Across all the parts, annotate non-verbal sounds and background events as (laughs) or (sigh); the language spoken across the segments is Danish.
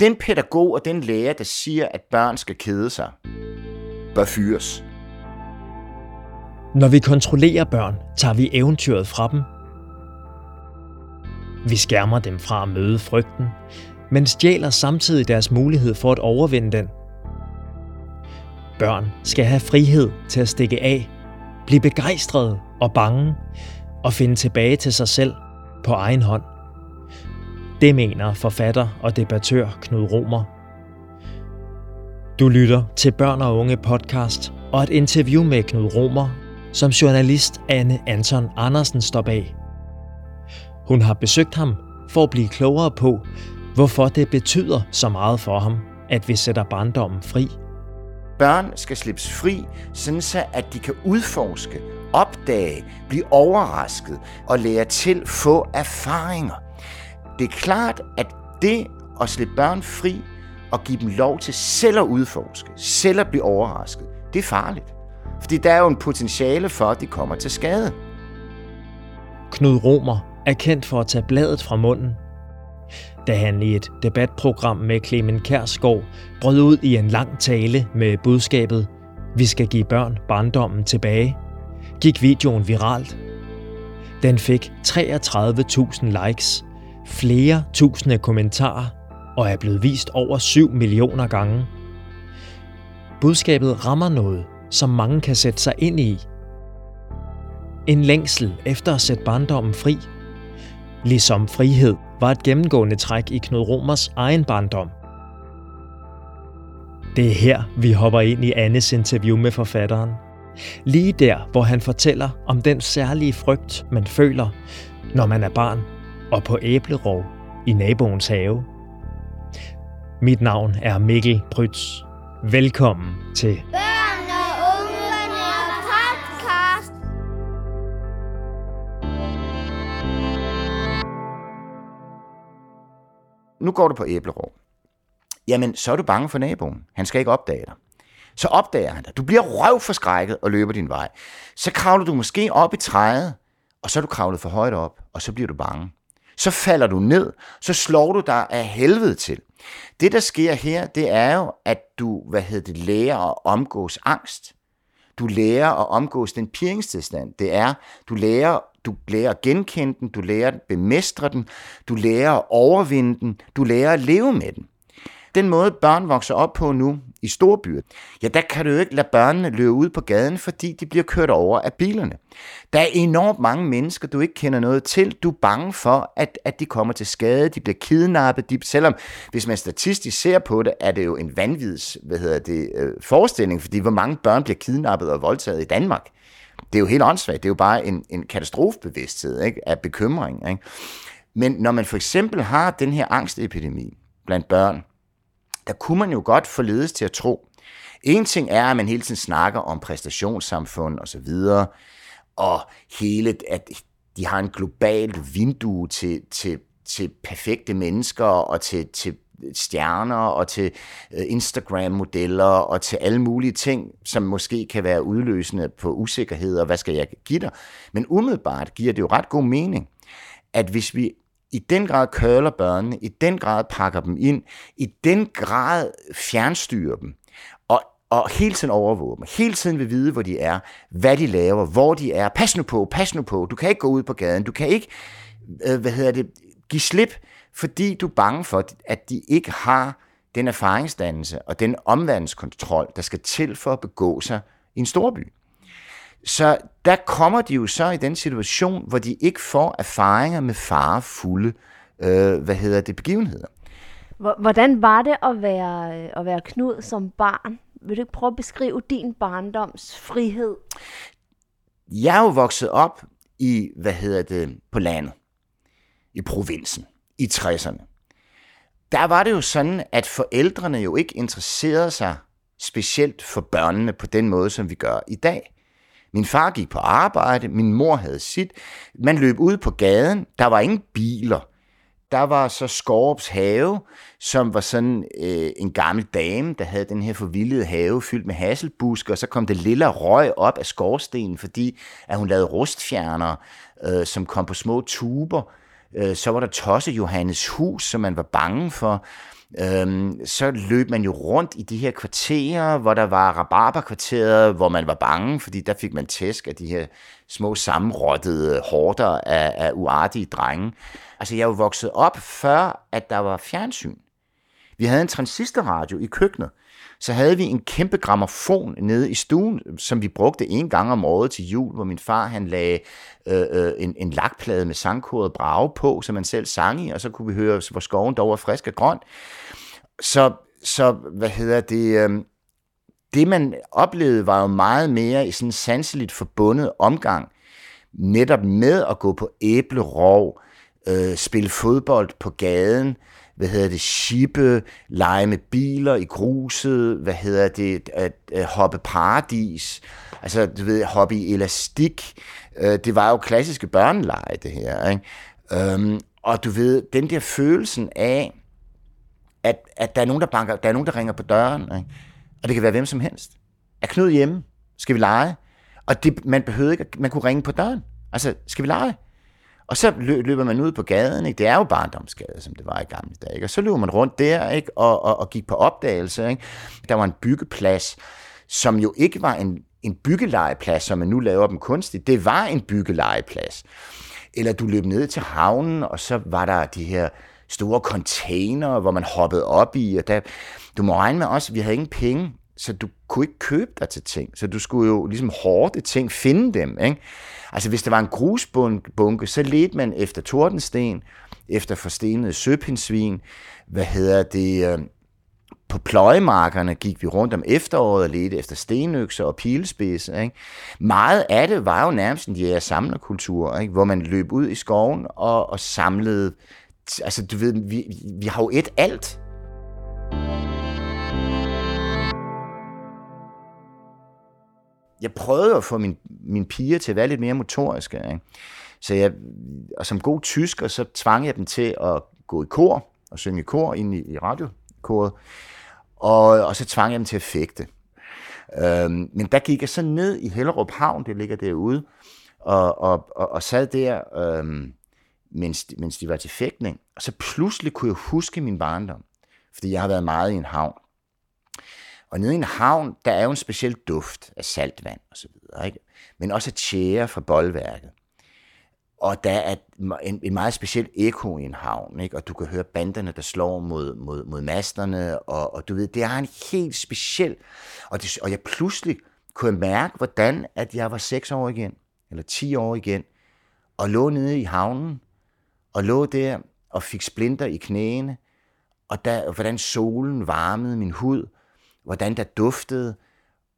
Den pædagog og den lærer, der siger, at børn skal kede sig, bør fyres. Når vi kontrollerer børn, tager vi eventyret fra dem. Vi skærmer dem fra at møde frygten, men stjæler samtidig deres mulighed for at overvinde den. Børn skal have frihed til at stikke af, blive begejstrede og bange og finde tilbage til sig selv på egen hånd. Det mener forfatter og debattør Knud Romer. Du lytter til Børn og Unge podcast og et interview med Knud Romer, som journalist Anne Anton Andersen står bag. Hun har besøgt ham for at blive klogere på, hvorfor det betyder så meget for ham, at vi sætter barndommen fri. Børn skal slippes fri, sådan så at de kan udforske, opdage, blive overrasket og lære til få erfaringer. Det er klart, at det at slippe børn fri og give dem lov til selv at udforske, selv at blive overrasket, det er farligt. Fordi der er jo en potentiale for, at de kommer til skade. Knud Romer er kendt for at tage bladet fra munden. Da han i et debatprogram med Clemen Kærsgaard brød ud i en lang tale med budskabet Vi skal give børn barndommen tilbage, gik videoen viralt. Den fik 33.000 likes, flere tusinde kommentarer og er blevet vist over 7 millioner gange. Budskabet rammer noget, som mange kan sætte sig ind i. En længsel efter at sætte barndommen fri. Ligesom frihed var et gennemgående træk i Knud Romers egen barndom. Det er her, vi hopper ind i Annes interview med forfatteren. Lige der, hvor han fortæller om den særlige frygt, man føler, når man er barn og på æblerov i naboens have. Mit navn er Mikkel Brytz. Velkommen til Børn og Ungerne podcast. Nu går du på æblerov. Jamen, så er du bange for naboen. Han skal ikke opdage dig. Så opdager han dig. Du bliver røvforskrækket og løber din vej. Så kravler du måske op i træet, og så er du kravlet for højt op, og så bliver du bange. Så falder du ned, så slår du dig af helvede til. Det, der sker her, det er jo, at du hvad hedder det, lærer at omgås angst. Du lærer at omgås den piringstilstand. Det er, du lærer, du lærer at genkende den, du lærer at bemestre den, du lærer at overvinde den, du lærer at leve med den. Den måde, børn vokser op på nu i storbyer, ja, der kan du jo ikke lade børnene løbe ud på gaden, fordi de bliver kørt over af bilerne. Der er enormt mange mennesker, du ikke kender noget til. Du er bange for, at, at de kommer til skade, de bliver kidnappet. De, selvom, hvis man statistisk ser på det, er det jo en vanvids hvad hedder det, øh, forestilling, fordi hvor mange børn bliver kidnappet og voldtaget i Danmark. Det er jo helt åndssvagt. Det er jo bare en, en katastrofebevidsthed ikke? af bekymring. Ikke? Men når man for eksempel har den her angstepidemi blandt børn, der kunne man jo godt forledes til at tro. En ting er, at man hele tiden snakker om præstationssamfund og så videre, og hele, at de har en globalt vindue til, til, til perfekte mennesker og til, til stjerner og til øh, Instagram-modeller og til alle mulige ting, som måske kan være udløsende på usikkerhed, og hvad skal jeg give dig? Men umiddelbart giver det jo ret god mening, at hvis vi i den grad køler børnene, i den grad pakker dem ind, i den grad fjernstyrer dem, og, og hele tiden overvåger dem, hele tiden vil vide, hvor de er, hvad de laver, hvor de er. Pas nu på, pas nu på. Du kan ikke gå ud på gaden, du kan ikke, øh, hvad hedder det, give slip, fordi du er bange for, at de ikke har den erfaringsdannelse og den omverdenskontrol, der skal til for at begå sig i en storby. Så der kommer de jo så i den situation, hvor de ikke får erfaringer med farefulde øh, hvad hedder det, begivenheder. Hvordan var det at være, at være Knud som barn? Vil du ikke prøve at beskrive din barndoms frihed? Jeg er jo vokset op i, hvad hedder det, på landet, i provinsen, i 60'erne. Der var det jo sådan, at forældrene jo ikke interesserede sig specielt for børnene på den måde, som vi gør i dag. Min far gik på arbejde, min mor havde sit. Man løb ud på gaden, der var ingen biler. Der var så Skorps have, som var sådan øh, en gammel dame, der havde den her forvildede have fyldt med hasselbusker, og så kom det lille røg op af skorstenen, fordi at hun lavede rustfjerner, øh, som kom på små tuber. Øh, så var der Tosse Johannes hus, som man var bange for. Øhm, så løb man jo rundt i de her kvarterer, hvor der var rabarberkvarteret, hvor man var bange, fordi der fik man tæsk af de her små sammenrottede horder af, af uartige drenge. Altså, jeg er jo vokset op, før at der var fjernsyn. Vi havde en transistorradio i køkkenet. Så havde vi en kæmpe gramofon nede i stuen, som vi brugte en gang om året til jul, hvor min far han lagde øh, øh, en, en lakplade med sangkoret brage på, som man selv sang i, og så kunne vi høre, hvor skoven dog var frisk og grøn. Så, så hvad hedder det... Øh, det man oplevede var jo meget mere i sådan en sanseligt forbundet omgang, netop med at gå på æblerov, øh, spille fodbold på gaden, hvad hedder det, shippe, lege med biler i gruset, hvad hedder det, at, at hoppe paradis, altså du ved, hoppe i elastik, øh, det var jo klassiske børneleje, det her, ikke? Øhm, og du ved, den der følelsen af, at, at der er nogen, der banker, der er nogen, der ringer på døren, ikke? og det kan være hvem som helst. Er Knud hjemme? Skal vi lege? Og det, man behøvede ikke, man kunne ringe på døren. Altså, skal vi lege? Og så løber man ud på gaden, ikke? det er jo barndomsgade, som det var i gamle dage, ikke? og så løber man rundt der ikke? Og, og, og gik på opdagelse. Ikke? Der var en byggeplads, som jo ikke var en, en byggelegeplads, som man nu laver dem kunstigt, det var en byggelegeplads. Eller du løb ned til havnen, og så var der de her store container, hvor man hoppede op i, og der, du må regne med også, at vi havde ingen penge, så du kunne ikke købe dig til ting. Så du skulle jo ligesom hårde ting, finde dem. Ikke? Altså hvis der var en grusbunke, så ledte man efter tordensten, efter forstenede søpindsvin, hvad hedder det, øh, på pløjemarkerne gik vi rundt om efteråret og ledte efter stenøkser og pilespidser. Ikke? Meget af det var jo nærmest en jæger samlerkultur, ikke? hvor man løb ud i skoven og, og samlede, altså du ved, vi, vi har jo et alt. Jeg prøvede at få min, min piger til at være lidt mere motoriske. Ikke? Så jeg, og som god tysker, så tvang jeg dem til at gå i kor og synge i kor ind i, i radiokoret. Og, og så tvang jeg dem til at fægte. Øhm, men der gik jeg så ned i Hellerup Havn, det ligger derude, og, og, og, og sad der, øhm, mens, mens de var til fægtning. Og så pludselig kunne jeg huske min barndom, fordi jeg har været meget i en havn. Og nede i en havn, der er jo en speciel duft af saltvand og så videre, ikke? men også af tjære fra boldværket. Og der er en, en meget speciel eko i en havn, ikke? og du kan høre banderne, der slår mod, mod, mod masterne, og, og du ved, det er en helt speciel, og, det, og jeg pludselig kunne jeg mærke, hvordan at jeg var 6 år igen, eller 10 år igen, og lå nede i havnen, og lå der og fik splinter i knæene, og der, og hvordan solen varmede min hud, hvordan der duftede.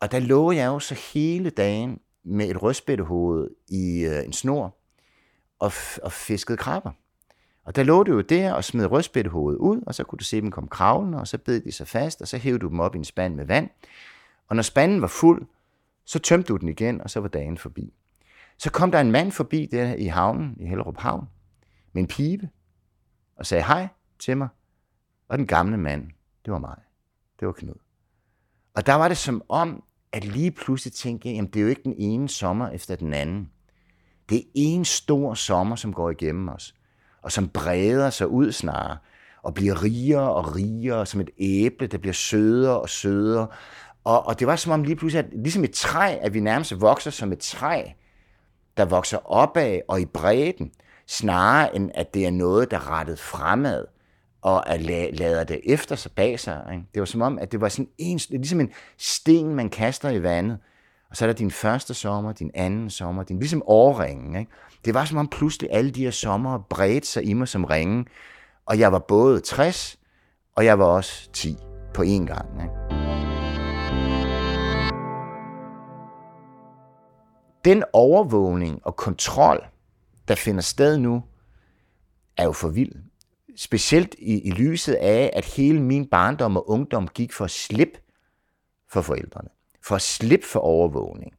Og der lå jeg jo så hele dagen med et rødspættehoved i øh, en snor og, og fiskede krabber. Og der lå du jo der og smed rødspættehovedet ud, og så kunne du se dem komme kravlende, og så bed de sig fast, og så hævde du dem op i en spand med vand. Og når spanden var fuld, så tømte du den igen, og så var dagen forbi. Så kom der en mand forbi der i havnen, i Hellerup Havn, med en pibe, og sagde hej til mig. Og den gamle mand, det var mig. Det var Knud. Og der var det som om, at lige pludselig tænkte jeg, jamen det er jo ikke den ene sommer efter den anden. Det er en stor sommer, som går igennem os, og som breder sig ud snarere, og bliver rigere og rigere, som et æble, der bliver sødere og sødere. Og, og det var som om lige pludselig, at ligesom et træ, at vi nærmest vokser som et træ, der vokser opad og i bredden, snarere end at det er noget, der er rettet fremad og at la- lader det efter sig bag sig. Ikke? Det var som om, at det var sådan en, ligesom en sten, man kaster i vandet, og så er der din første sommer, din anden sommer, din ligesom årringen. Ikke? Det var som om pludselig alle de her sommer bredte sig i mig som ringen, og jeg var både 60, og jeg var også 10 på én gang. Ikke? Den overvågning og kontrol, der finder sted nu, er jo for vild. Specielt i, i lyset af, at hele min barndom og ungdom gik for at slippe for forældrene. For at slippe for overvågning.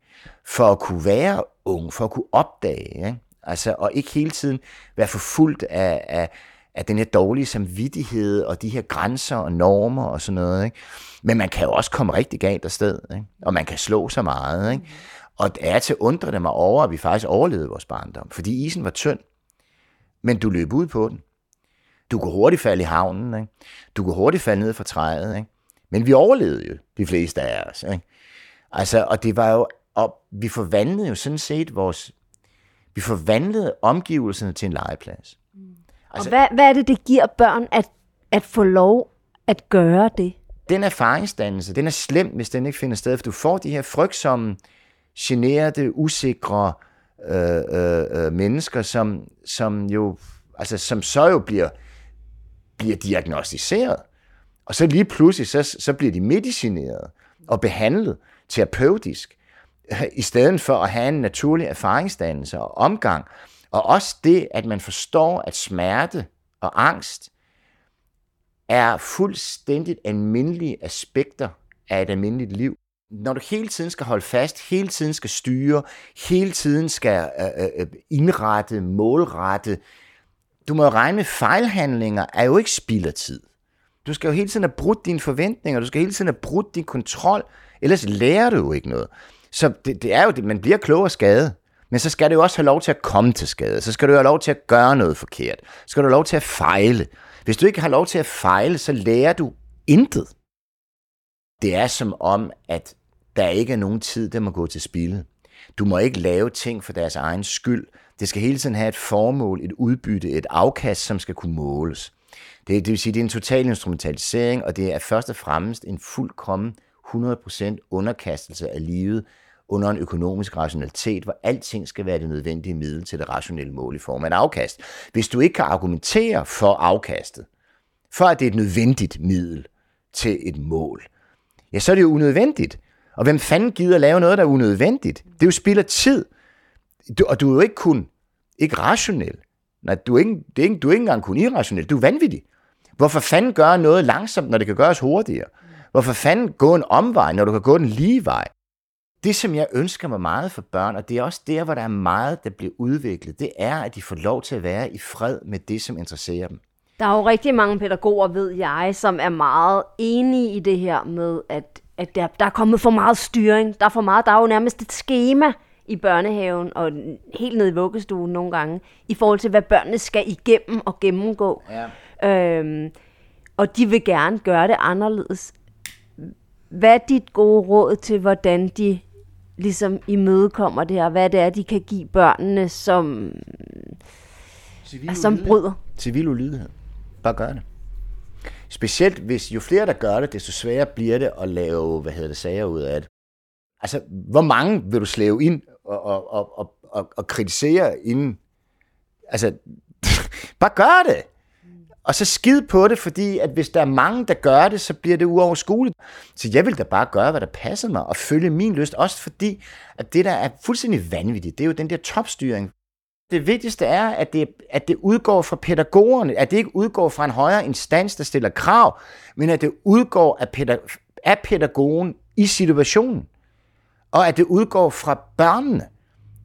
For at kunne være ung, for at kunne opdage. Ikke? Altså, og ikke hele tiden være forfulgt af, af, af den her dårlige samvittighed og de her grænser og normer og sådan noget. Ikke? Men man kan jo også komme rigtig galt afsted, ikke? og man kan slå så meget. Ikke? Og det er til at undre det mig over, at vi faktisk overlevede vores barndom, fordi isen var tynd, men du løb ud på den. Du kunne hurtigt falde i havnen, ikke? Du kunne hurtigt falde ned fra træet, ikke? Men vi overlevede jo, de fleste af os, ikke? Altså, og det var jo, og vi forvandlede jo sådan set vores, vi forvandlede omgivelserne til en legeplads. Altså, og hvad, hvad er det, det giver børn at, at få lov at gøre det? Den erfaringsdannelse, den er slem, hvis den ikke finder sted, for du får de her frygtsomme, generede, usikre øh, øh, øh, mennesker, som, som jo, altså som så jo bliver, bliver diagnostiseret. Og så lige pludselig, så, så bliver de medicineret og behandlet terapeutisk, øh, i stedet for at have en naturlig erfaringsdannelse og omgang. Og også det, at man forstår, at smerte og angst er fuldstændigt almindelige aspekter af et almindeligt liv. Når du hele tiden skal holde fast, hele tiden skal styre, hele tiden skal øh, øh, øh indrette, målrette, du må jo regne med fejlhandlinger, er jo ikke spild af tid. Du skal jo hele tiden have brudt dine forventninger, du skal hele tiden have brudt din kontrol, ellers lærer du jo ikke noget. Så det, det er jo det, man bliver klog og skade. Men så skal du jo også have lov til at komme til skade. Så skal du have lov til at gøre noget forkert. Så skal du have lov til at fejle. Hvis du ikke har lov til at fejle, så lærer du intet. Det er som om, at der ikke er nogen tid, der må gå til spilde. Du må ikke lave ting for deres egen skyld. Det skal hele tiden have et formål, et udbytte, et afkast, som skal kunne måles. Det, det vil sige, det er en total instrumentalisering, og det er først og fremmest en fuldkommen 100% underkastelse af livet under en økonomisk rationalitet, hvor alting skal være det nødvendige middel til det rationelle mål i form af et afkast. Hvis du ikke kan argumentere for afkastet, for at det er et nødvendigt middel til et mål, ja, så er det jo unødvendigt. Og hvem fanden gider lave noget, der er unødvendigt? Det er jo spild af tid. Du, og du er jo ikke kun ikke rationel. Nej, du er ikke, det er ikke, du er ikke engang kun irrationel. Du er vanvittig. Hvorfor fanden gøre noget langsomt, når det kan gøres hurtigere? Hvorfor fanden gå en omvej, når du kan gå den lige vej? Det, som jeg ønsker mig meget for børn, og det er også der, hvor der er meget, der bliver udviklet, det er, at de får lov til at være i fred med det, som interesserer dem. Der er jo rigtig mange pædagoger, ved jeg, som er meget enige i det her med, at, at der, der er kommet for meget styring. Der er for meget, der er jo nærmest et schema i børnehaven og helt ned i vuggestuen nogle gange, i forhold til, hvad børnene skal igennem og gennemgå. Ja. Øhm, og de vil gerne gøre det anderledes. Hvad er dit gode råd til, hvordan de ligesom imødekommer det her? Hvad det er, de kan give børnene, som, Civil som bryder? Civil ulydighed. Bare gør det. Specielt hvis jo flere der gør det, desto sværere bliver det at lave, hvad hedder det, sager ud af det. Altså, hvor mange vil du slæve ind og, og, og, og, og, kritisere inden? Altså, (laughs) bare gør det. Og så skid på det, fordi at hvis der er mange, der gør det, så bliver det uoverskueligt. Så jeg vil da bare gøre, hvad der passer mig, og følge min lyst. Også fordi, at det der er fuldstændig vanvittigt, det er jo den der topstyring. Det vigtigste er, at det, at det udgår fra pædagogerne, at det ikke udgår fra en højere instans, der stiller krav, men at det udgår af, pædag- af pædagogen i situationen. Og at det udgår fra børnene.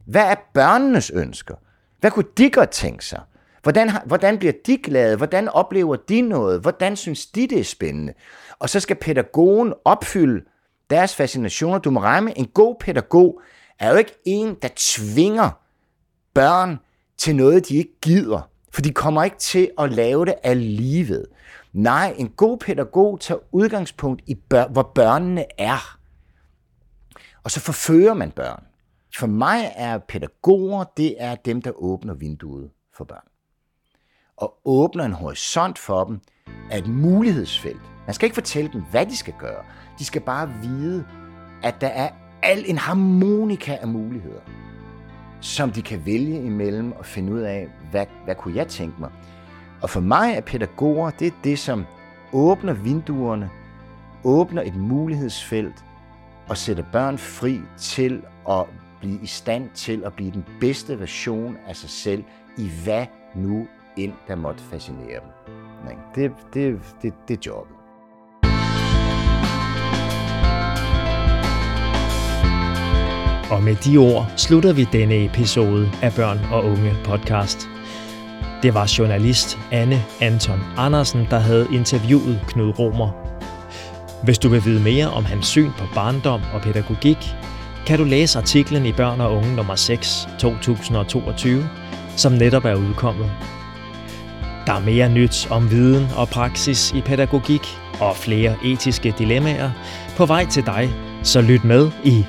Hvad er børnenes ønsker? Hvad kunne de godt tænke sig? Hvordan, hvordan bliver de glade? Hvordan oplever de noget? Hvordan synes de, det er spændende? Og så skal pædagogen opfylde deres fascinationer. Du må regne en god pædagog er jo ikke en, der tvinger børn til noget, de ikke gider. For de kommer ikke til at lave det alligevel. Nej, en god pædagog tager udgangspunkt i, bør- hvor børnene er. Og så forfører man børn. For mig er pædagoger, det er dem, der åbner vinduet for børn og åbner en horisont for dem af et mulighedsfelt. Man skal ikke fortælle dem, hvad de skal gøre. De skal bare vide, at der er al en harmonika af muligheder, som de kan vælge imellem og finde ud af, hvad, hvad kunne jeg tænke mig. Og for mig er pædagoger, det er det, som åbner vinduerne, åbner et mulighedsfelt og sætter børn fri til at blive i stand til at blive den bedste version af sig selv i hvad nu end der måtte fascinere dem. Det, det, det, det er jobbet. Og med de ord slutter vi denne episode af Børn og Unge podcast. Det var journalist Anne Anton Andersen, der havde interviewet Knud Romer. Hvis du vil vide mere om hans syn på barndom og pædagogik, kan du læse artiklen i Børn og Unge nummer 6 2022, som netop er udkommet. Der er mere nyt om viden og praksis i pædagogik og flere etiske dilemmaer. På vej til dig, så lyt med i